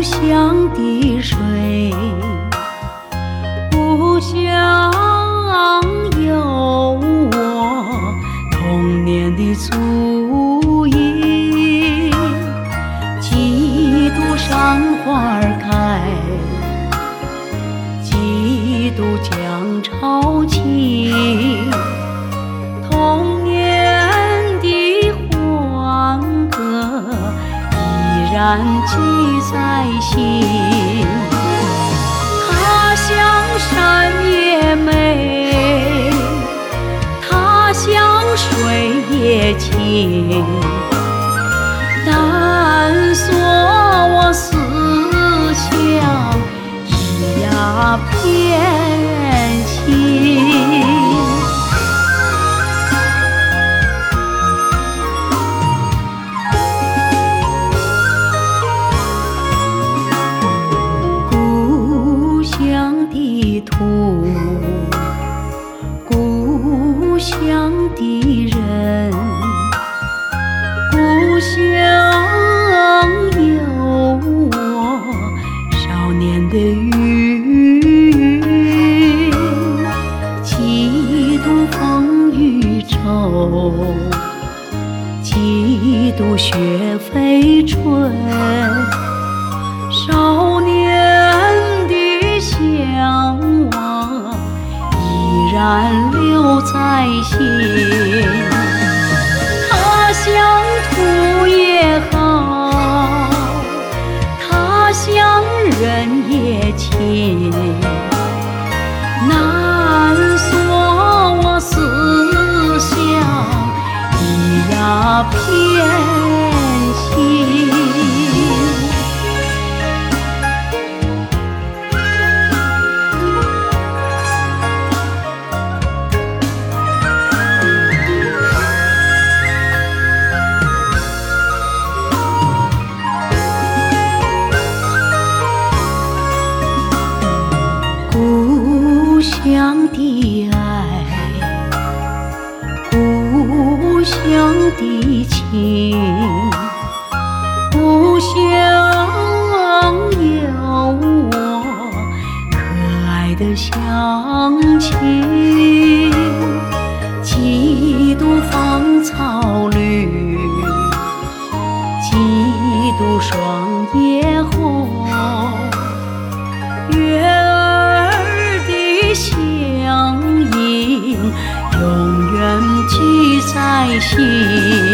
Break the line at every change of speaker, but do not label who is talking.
故乡的水。难记在心。他乡山也美，他乡水也清，但锁我思乡一呀变的土，故乡的人，故乡有我少年的云，几度风雨骤，几度雪飞春。少向往依然留在心，他乡土也好，乡的情，故乡有我可爱的乡亲，心。